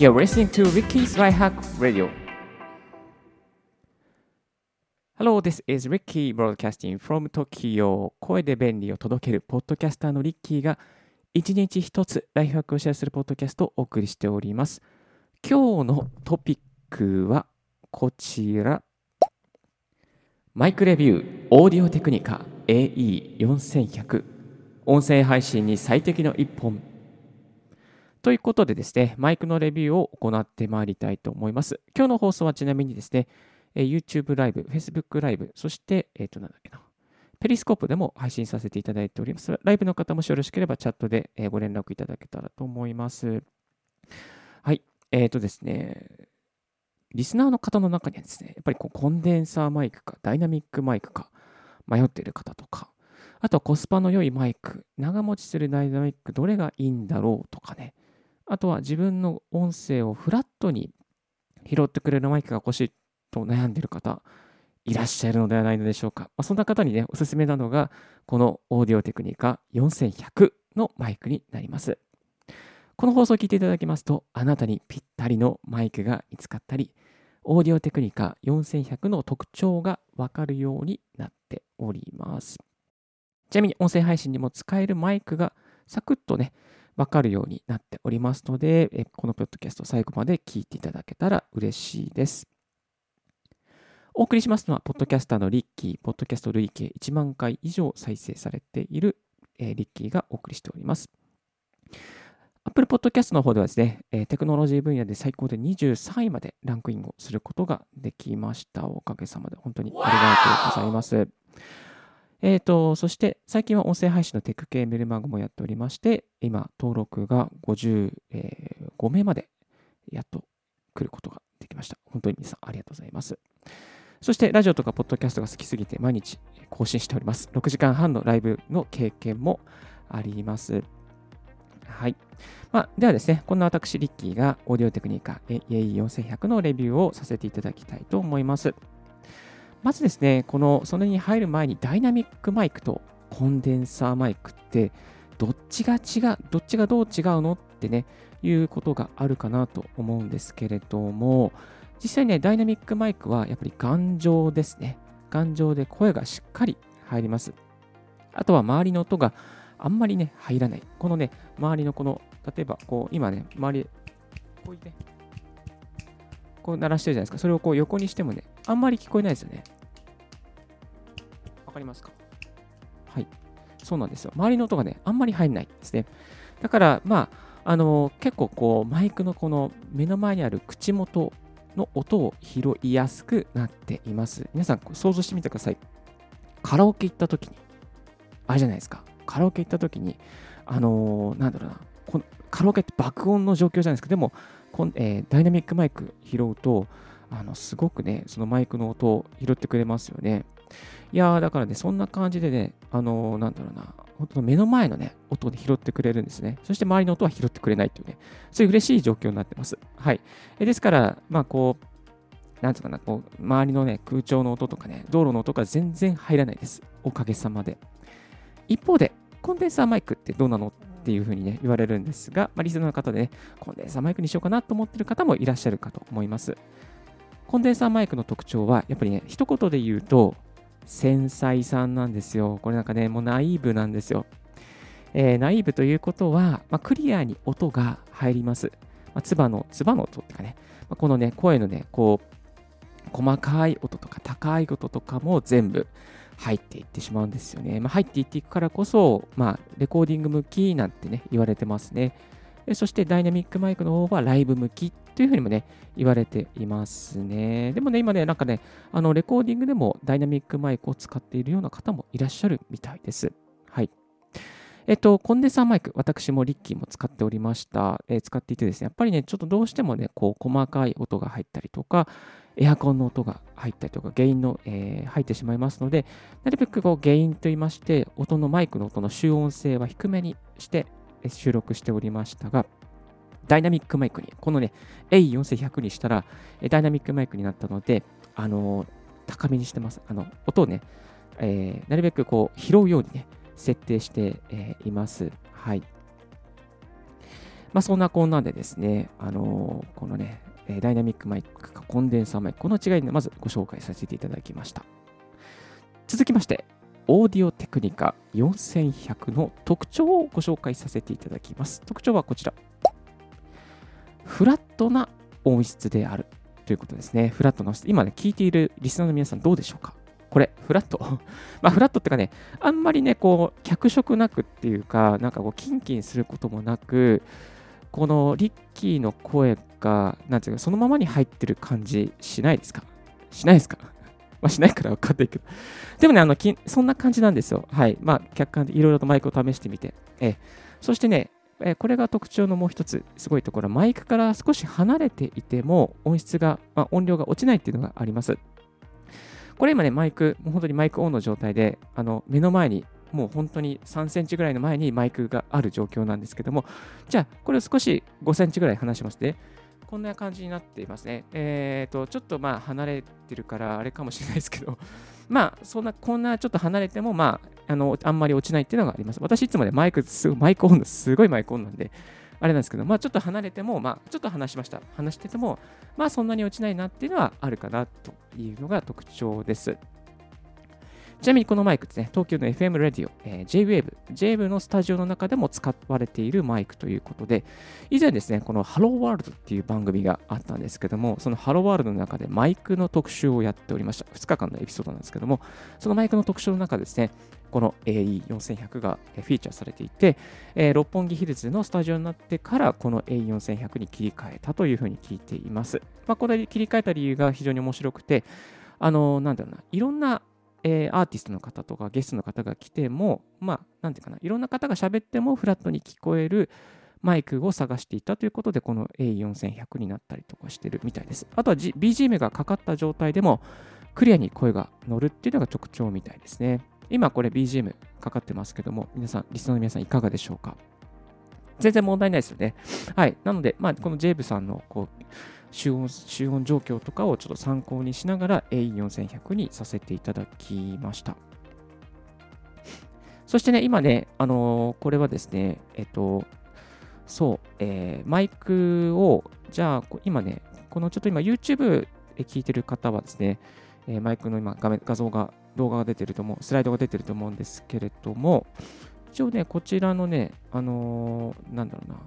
You're listening to Ricky's Lifehack Radio. Hello, this is Ricky broadcasting from Tokyo. 声で便利を届けるポッドキャスターのリッキーが一日一つライフハックをシェアするポッドキャストをお送りしております。今日のトピックはこちら。マイクレビューオーディオテクニカ AE4100 音声配信に最適の一本ということでですね、マイクのレビューを行ってまいりたいと思います。今日の放送はちなみにですね、え YouTube ライブ、Facebook ライブ、そして、えっ、ー、と、なんだっけな、ペリスコープでも配信させていただいております。ライブの方もしよろしければチャットでご連絡いただけたらと思います。はい。えっ、ー、とですね、リスナーの方の中にはですね、やっぱりこうコンデンサーマイクかダイナミックマイクか迷っている方とか、あとはコスパの良いマイク、長持ちするダイナミックどれがいいんだろうとかね、あとは自分の音声をフラットに拾ってくれるマイクが欲しいと悩んでいる方、いらっしゃるのではないのでしょうか。まあ、そんな方にね、おすすめなのが、このオーディオテクニカ4100のマイクになります。この放送を聞いていただきますと、あなたにぴったりのマイクが見つかったり、オーディオテクニカ4100の特徴がわかるようになっております。ちなみに音声配信にも使えるマイクがサクッとね、わかるようになっておりますので、このポッドキャスト最後まで聞いていただけたら嬉しいです。お送りしますのは、ポッドキャスターのリッキー、ポッドキャスト累計1万回以上再生されている、え、リッキーがお送りしております。Apple Podcast の方ではですね、テクノロジー分野で最高で23位までランクインをすることができました。おかげさまで本当にありがとうございます。えっ、ー、と、そして最近は音声配信のテク系メルマガもやっておりまして、今登録が55名までやっと来ることができました。本当に皆さんありがとうございます。そしてラジオとかポッドキャストが好きすぎて毎日更新しております。6時間半のライブの経験もあります。はい。まあ、ではですね、こんな私、リッキーがオーディオテクニカ AE4100 のレビューをさせていただきたいと思います。まずですね、この、それに入る前にダイナミックマイクとコンデンサーマイクってどっちが違う、どっちがどう違うのってね、いうことがあるかなと思うんですけれども、実際ね、ダイナミックマイクはやっぱり頑丈ですね。頑丈で声がしっかり入ります。あとは周りの音があんまりね、入らない。このね、周りのこの、例えばこう、今ね、周り、こういうね、こう鳴らしてるじゃないですか。それをこう横にしてもね、あんまり聞こえないですよね。わかりますか？はい。そうなんですよ。周りの音がね、あんまり入んないですね。だから、まあ、あの結構こう、マイクのこの目の前にある口元の音を拾いやすくなっています。皆さん想像してみてください。カラオケ行った時に、あれじゃないですか。カラオケ行った時に、あのー、なんだろうな、このカラオケって爆音の状況じゃないですか。でも、こんえー、ダイナミックマイク拾うと、あのすごくね、そのマイクの音を拾ってくれますよね。いやー、だからね、そんな感じでね、あのー、なんだろうな、本当の目の前のね、音で拾ってくれるんですね。そして周りの音は拾ってくれないというね、そういう嬉しい状況になってます。はい。えですから、まあこう、なんとかな、こう、周りのね、空調の音とかね、道路の音が全然入らないです。おかげさまで。一方で、コンデンサーマイクってどうなのっていうふうにね、言われるんですが、まあ、リスナーの方でね、コンデンサーマイクにしようかなと思ってる方もいらっしゃるかと思います。コンデンサーマイクの特徴は、やっぱりね、一言で言うと、繊細さんなんですよ。これなんかね、もうナイーブなんですよ。えー、ナイーブということは、まあ、クリアに音が入ります。まあ、唾の、唾の音っていうかね、まあ、このね、声のね、こう、細かい音とか高い音とかも全部入っていってしまうんですよね。まあ、入っていっていくからこそ、まあ、レコーディング向きなんてね、言われてますね。そしてダイナミックマイクの方はライブ向きというふうにもね、言われていますね。でもね、今ね、なんかね、あのレコーディングでもダイナミックマイクを使っているような方もいらっしゃるみたいです。はい。えっと、コンデンサーマイク、私もリッキーも使っておりました。えー、使っていてですね、やっぱりね、ちょっとどうしてもね、こう、細かい音が入ったりとか、エアコンの音が入ったりとか、原因の、えー、入ってしまいますので、なるべくこう原因といいまして、音のマイクの音の集音性は低めにして収録しておりましたが、ダイナミックマイクに、このね、A4100 にしたら、ダイナミックマイクになったので、あのー、高めにしてます。あの、音をね、えー、なるべくこう、拾うようにね、設定して、えー、います。はい。まあ、そんなこんなんでですね、あの、このね、ダイナミックマイクかコンデンサーマイク、この違いでまずご紹介させていただきました。続きまして、オーディオテクニカ4100の特徴をご紹介させていただきます。特徴はこちら。フラットな音質であるということですね。フラットな音質。今ね、聞いているリスナーの皆さんどうでしょうか？これ、フラット？まあ、フラットってかね、あんまりね、こう、脚色なくっていうか、なんかこう、キンキンすることもなく、このリッキーの声が、なんていうか、そのままに入ってる感じしないですか？しないですか？まあ、しないから分かんないけど。でもね、あの、そんな感じなんですよ。はい。まあ、客観でいろいろとマイクを試してみて。えそしてね、えこれが特徴のもう一つ、すごいところ、マイクから少し離れていても、音質が、まあ、音量が落ちないっていうのがあります。これ今ね、マイク、もう本当にマイクオンの状態で、あの目の前に、もう本当に3センチぐらいの前にマイクがある状況なんですけども、じゃあ、これを少し5センチぐらい離しますね。こんな感じになっていますね。えっ、ー、と、ちょっとまあ離れてるからあれかもしれないですけど、まあ、そんな、こんなちょっと離れても、まあ、あの、あんまり落ちないっていうのがあります。私いつもね、マイク、すごいマイクオンすごいマイクオンなんで、あれなんですけど、まあ、ちょっと離れても、まあ、ちょっと話しました。話してても、まあ、そんなに落ちないなっていうのはあるかなというのが特徴です。ちなみにこのマイクですね、東京の FM ラディオ、えー、JWAVE、JWAVE のスタジオの中でも使われているマイクということで、以前ですね、このハローワールドっていう番組があったんですけども、そのハローワールドの中でマイクの特集をやっておりました。2日間のエピソードなんですけども、そのマイクの特集の中ですね、この AE4100 がフィーチャーされていて、えー、六本木ヒルズのスタジオになってからこの AE4100 に切り替えたというふうに聞いています。まあ、これ切り替えた理由が非常に面白くて、あの、なんだろうな、いろんなえー、アーティストの方とかゲストの方が来ても、まあ、なんていうかな、いろんな方が喋ってもフラットに聞こえるマイクを探していたということで、この A4100 になったりとかしてるみたいです。あとは、G、BGM がかかった状態でも、クリアに声が乗るっていうのが特徴みたいですね。今これ BGM かかってますけども、皆さん、リスナーの皆さんいかがでしょうか？全然問題ないですよね。はい。なので、まあ、このジェイブさんのこう集音集音状況とかをちょっと参考にしながら A4100 にさせていただきました。そしてね、今ね、あのー、これはですね、えっと、そう、えー、マイクを、じゃあ、今ね、このちょっと今 YouTube で聞いてる方はですね、えー、マイクの今画面、画像が、動画が出てると思う、スライドが出てると思うんですけれども、一応ね、こちらのね、あのー、なんだろうな、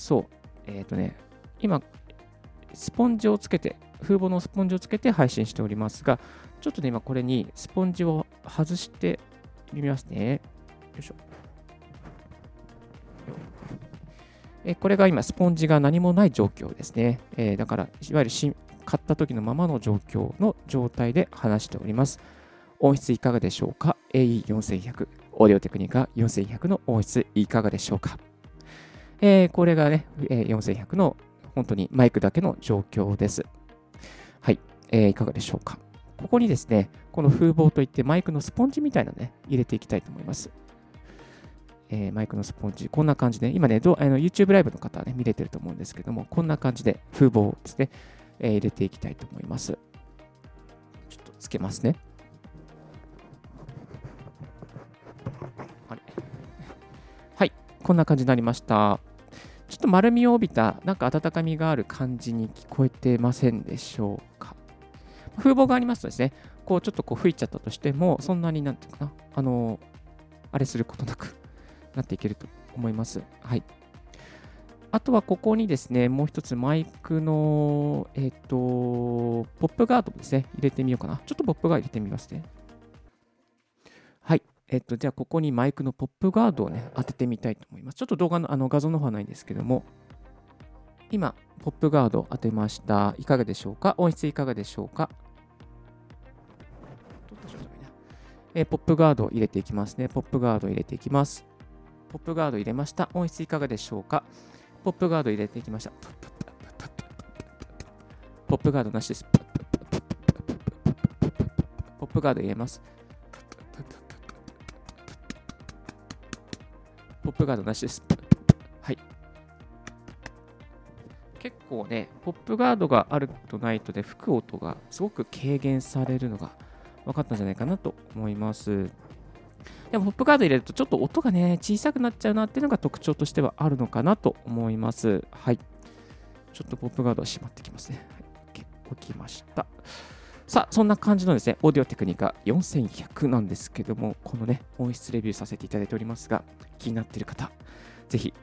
そう。えっ、ー、とね、今、スポンジをつけて、風防のスポンジをつけて配信しておりますが、ちょっとね、今これにスポンジを外してみますね。よいしょ。えこれが今、スポンジが何もない状況ですね。えー、だから、いわゆるし買った時のままの状況の状態で話しております。音質いかがでしょうか ?AE4100、オーディオテクニカ4100の音質いかがでしょうか？えー、これがね、えー、4100の本当にマイクだけの状況です。はい、えー、いかがでしょうか。ここにですね、この風防といってマイクのスポンジみたいなね、入れていきたいと思います。えー、マイクのスポンジ、こんな感じで、今ね、どあの YouTube ライブの方はね、見れてると思うんですけども、こんな感じで風防をですね、えー、入れていきたいと思います。ちょっとつけますね。はい、こんな感じになりました。ちょっと丸みを帯びた、なんか温かみがある感じに聞こえてませんでしょうか。風防がありますとですね、こうちょっとこう吹いちゃったとしても、そんなになんていうかな、あの、あれすることなくなっていけると思います。はい。あとはここにですね、もう一つマイクの、えっ、ー、と、ポップガードですね、入れてみようかな。ちょっとポップガード入れてみますね。えっと、じゃあここにマイクのポップガードをね、当ててみたいと思います。ちょっと動画のあの画像の方はないんですけども、今、ポップガードを当てました。いかがでしょうか？音質いかがでしょうか？え、ポップガードを入れていきますね。ポップガードを入れていきます。ポップガード入れました。音質いかがでしょうか？ポップガード入れていきました。ポップガードなしです。ポップガード入れます。ップガードなしです。はい。結構ね、ポップガードがあるとないとで吹く音がすごく軽減されるのが分かったんじゃないかなと思います。でもポップガード入れるとちょっと音がね、小さくなっちゃうなっていうのが特徴としてはあるのかなと思います。はい。ちょっとポップガードをしまってきますね。はい、置きました。さあ、そんな感じのですね、オーディオテクニカ4100なんですけども、このね、音質レビューさせていただいておりますが、気になっている方、ぜひ、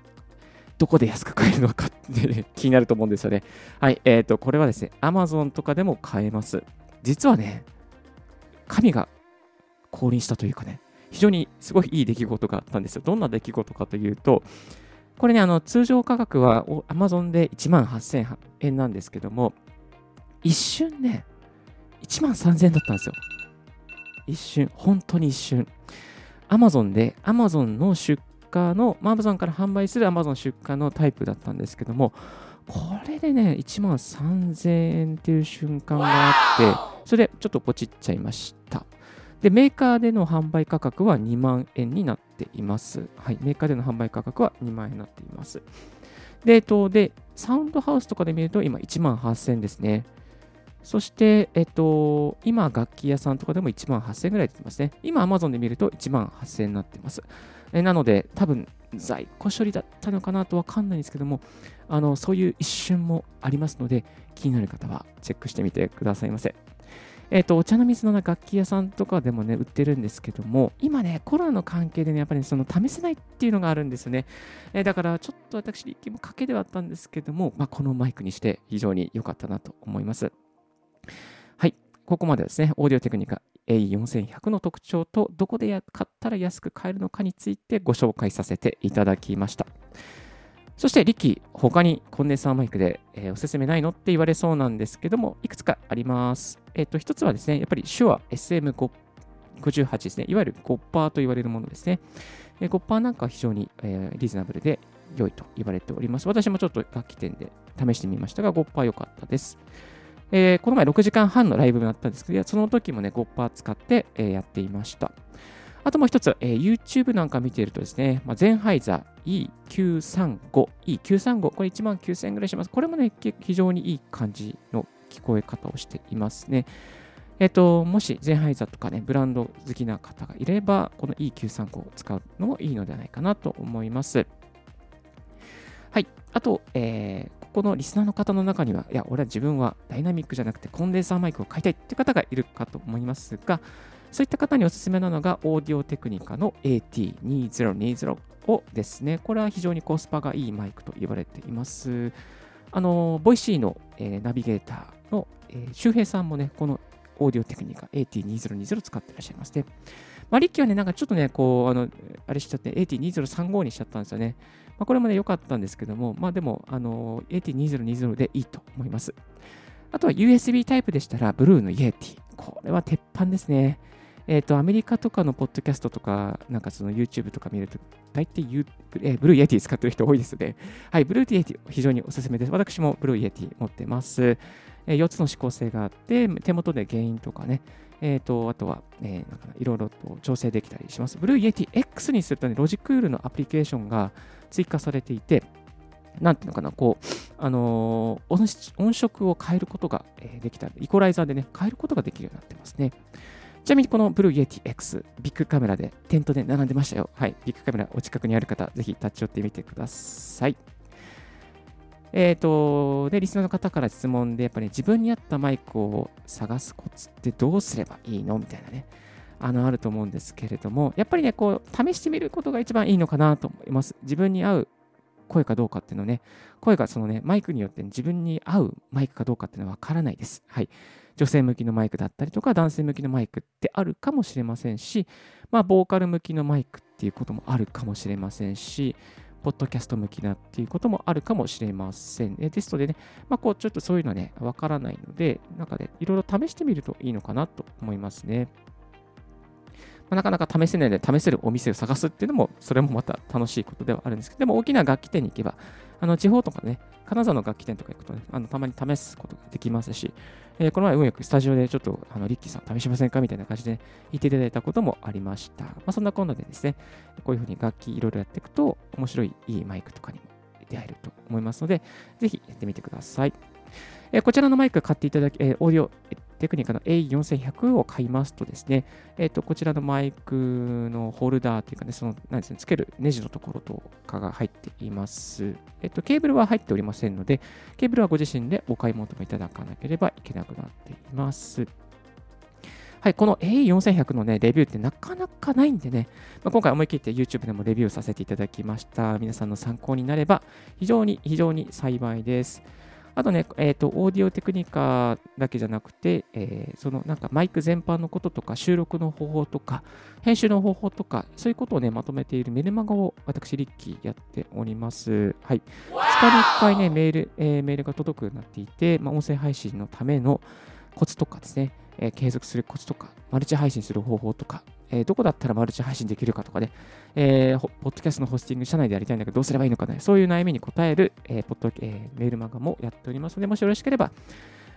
どこで安く買えるのかってね 気になると思うんですよね。はい、えっ、ー、と、これはですね、Amazon とかでも買えます。実はね、神が降臨したというかね、非常にすごいいい出来事があったんですよ。どんな出来事かというと、これね、あの通常価格は Amazon で1万8000円なんですけども、一瞬ね、1万3000円だったんですよ。一瞬、本当に一瞬。Amazon で Amazon の出荷の、アマゾンから販売する Amazon 出荷のタイプだったんですけども、これでね、1万3000円っていう瞬間があって、それでちょっとポチっちゃいました。で、メーカーでの販売価格は2万円になっています。はい、メーカーでの販売価格は2万円になっています。で、えっと、で、サウンドハウスとかで見ると今1万8000円ですね。そして、えっと、今、楽器屋さんとかでも1万8000円ぐらい出てますね。今、Amazon で見ると1万8000円になってます。えなので、多分、在庫処理だったのかなとわかんないんですけども、あの、そういう一瞬もありますので、気になる方はチェックしてみてくださいませ。えっ、と、お茶の水の楽器屋さんとかでもね、売ってるんですけども、今ね、コロナの関係でね、やっぱり、その試せないっていうのがあるんですよね。えー、だから、ちょっと私、力も賭けではあったんですけども、まあ、このマイクにして非常に良かったなと思います。はい。ここまでですね、オーディオテクニカ A4100 の特徴と、どこで買ったら安く買えるのかについてご紹介させていただきました。そして、リキ、他にコンデンサーマイクで、えー、おすすめないのって言われそうなんですけども、いくつかあります。えっ、ー、と、一つはですね、やっぱり手話 SM58 ですね、いわゆる5%と言われるものですね。えー、5%なんかは非常に、えー、リーズナブルで良いと言われております。私もちょっと楽器店で試してみましたが、5%良かったです。えー、この前6時間半のライブがあったんですけど、その時もね、5%使って、えー、やっていました。あともう一つ、えー、YouTube なんか見ているとですね、まあ、ゼンハイザー E935、E935、これ1万9000円ぐらいします。これもね、非常にいい感じの聞こえ方をしていますね。えっ、ー、と、もしゼンハイザーとかね、ブランド好きな方がいれば、この E935 を使うのもいいのではないかなと思います。はい。あと、えー、ここのリスナーの方の中には、いや、俺は自分はダイナミックじゃなくてコンデンサーマイクを買いたいっていう方がいるかと思いますが、そういった方におすすめなのが、オーディオテクニカの AT2020 をですね、これは非常にコスパがいいマイクと言われています。あの、 Voicy の、えー、ナビゲーターの、えー、周平さんもね、このオーディオテクニカ AT2020 使ってらっしゃいますね。まあ、リッキーはね、なんかちょっとね、こう、あの、あれしちゃって、AT2035 にしちゃったんですよね。まあ、これもね、良かったんですけども、まあでも、あの、AT2020 でいいと思います。あとは USB タイプでしたら、ブルーの Yeti。これは鉄板ですね。えっ、ー、と、アメリカとかのポッドキャストとか、なんかその YouTube とか見ると、大体、えー、 Blue Yeti 使ってる人多いですね。はい、 Blue Yeti 非常におすすめです。私も Blue Yeti 持ってます。えー、4つの指向性があって、手元でゲインとかね、えっ、ー、と、あとは、えー、なんかいろいろと調整できたりします。ブルーイエティ X にするとね、ロジクールのアプリケーションが追加されていて、なんていうのかな、こう、あのー、音色を変えることができたり、イコライザーでね、変えることができるようになってますね。ちなみにこのブルーイエティ X、ビッグカメラでテントで並んでましたよ。はい。ビックカメラお近くにある方、ぜひ立ち寄ってみてください。えっ、ー、と、で、リスナーの方から質問で、やっぱり、ね、自分に合ったマイクを探すコツってどうすればいいの？みたいなね、あの、あると思うんですけれども、やっぱりね、こう、試してみることが一番いいのかなと思います。自分に合う声かどうかっていうのね、声がそのね、マイクによって自分に合うマイクかどうかっていうのはわからないです。はい。女性向きのマイクだったりとか、男性向きのマイクってあるかもしれませんし、まあ、ボーカル向きのマイクっていうこともあるかもしれませんし、ポッドキャスト向きだっていうこともあるかもしれません。えテストでね、まあ、こう、ちょっとそういうのね、わからないので、なんかね、いろいろ試してみるといいのかなと思いますね。まあ、なかなか試せないので、試せるお店を探すっていうのも、それもまた楽しいことではあるんですけど、でも大きな楽器店に行けば、あの地方とかね、金沢の楽器店とか行くとね、あのたまに試すことができますし、えー、この前、運よくスタジオでちょっと、あのリッキーさん試しませんかみたいな感じで、ね、言っていただいたこともありました。まあ、そんなこんなでですね、こういうふうに楽器いろいろやっていくと、面白いいいマイクとかにも出会えると思いますので、ぜひやってみてください。えー、こちらのマイク買っていただき、えー、オーディオテクニカの A4100 を買いますとですね、えっ、と、こちらのマイクのホルダーというかね、その、なんですね、つけるネジのところとかが入っています。えっ、と、ケーブルは入っておりませんので、ケーブルはご自身でお買い求めいただかなければいけなくなっています。はい、この A4100 のね、レビューってなかなかないんでね、まあ、今回思い切って YouTube でもレビューさせていただきました。皆さんの参考になれば非常に非常に幸いです。あとね、えっ、ー、と、オーディオテクニカだけじゃなくて、えー、そのなんかマイク全般のこととか、収録の方法とか、編集の方法とか、そういうことをね、まとめているメルマガを私、リッキーやっております。はい。2日に1回ね、メール、えー、メールが届くようになっていて、まあ、音声配信のためのコツとかですね、え、継続するコツとか、マルチ配信する方法とか、えー、どこだったらマルチ配信できるかとかね、えー、ポッドキャストのホスティング社内でやりたいんだけど、どうすればいいのかね、そういう悩みに答える、えーポッドえー、メールマガもやっておりますので、もしよろしければ、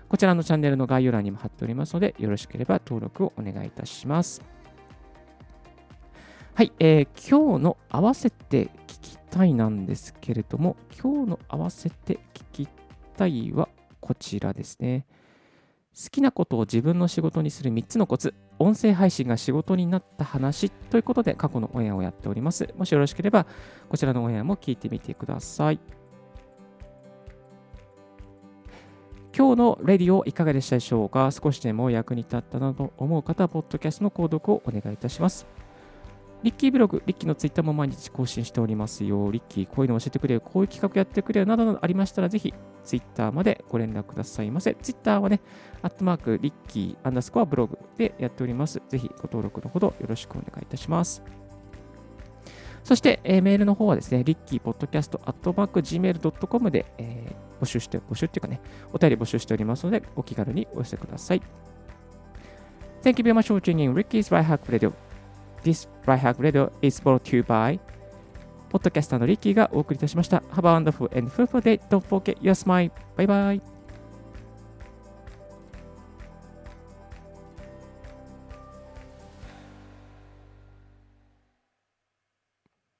こちらのチャンネルの概要欄にも貼っておりますので、よろしければ登録をお願いいたします。はい、えー、今日の合わせて聞きたいなんですけれども、今日の合わせて聞きたいはこちらですね。好きなことを自分の仕事にする3つのコツ、音声配信が仕事になった話ということで過去のオンエアをやっております。もしよろしければ、こちらのオンエアも聞いてみてください。今日のレディオいかがでしたでしょうか？少しでも役に立ったなと思う方は、ポッドキャストの購読をお願いいたします。リッキーブログ、リッキーのツイッターも毎日更新しておりますよ。リッキー、こういうの教えてくれよ、こういう企画やってくれよなどなどありましたら、ぜひツイッターまでご連絡くださいませ。ツイッターはね、アットマーク、リッキー、アンダースコアブログでやっております。ぜひご登録のほどよろしくお願いいたします。そして、えー、メールの方はですね、リッキーポッドキャストアットマーク Gmail.com で、えー、募集して、募集っていうかね、お便り募集しておりますので、お気軽にお寄せください。Thank you very much for tuning in Ricky's Right Hack Radio. This Right Hack Radio is brought to you by ポッドキャスターのリッキーがお送りいたしました。Have a wonderful and fruitful day. Don't forget your smile. Bye bye.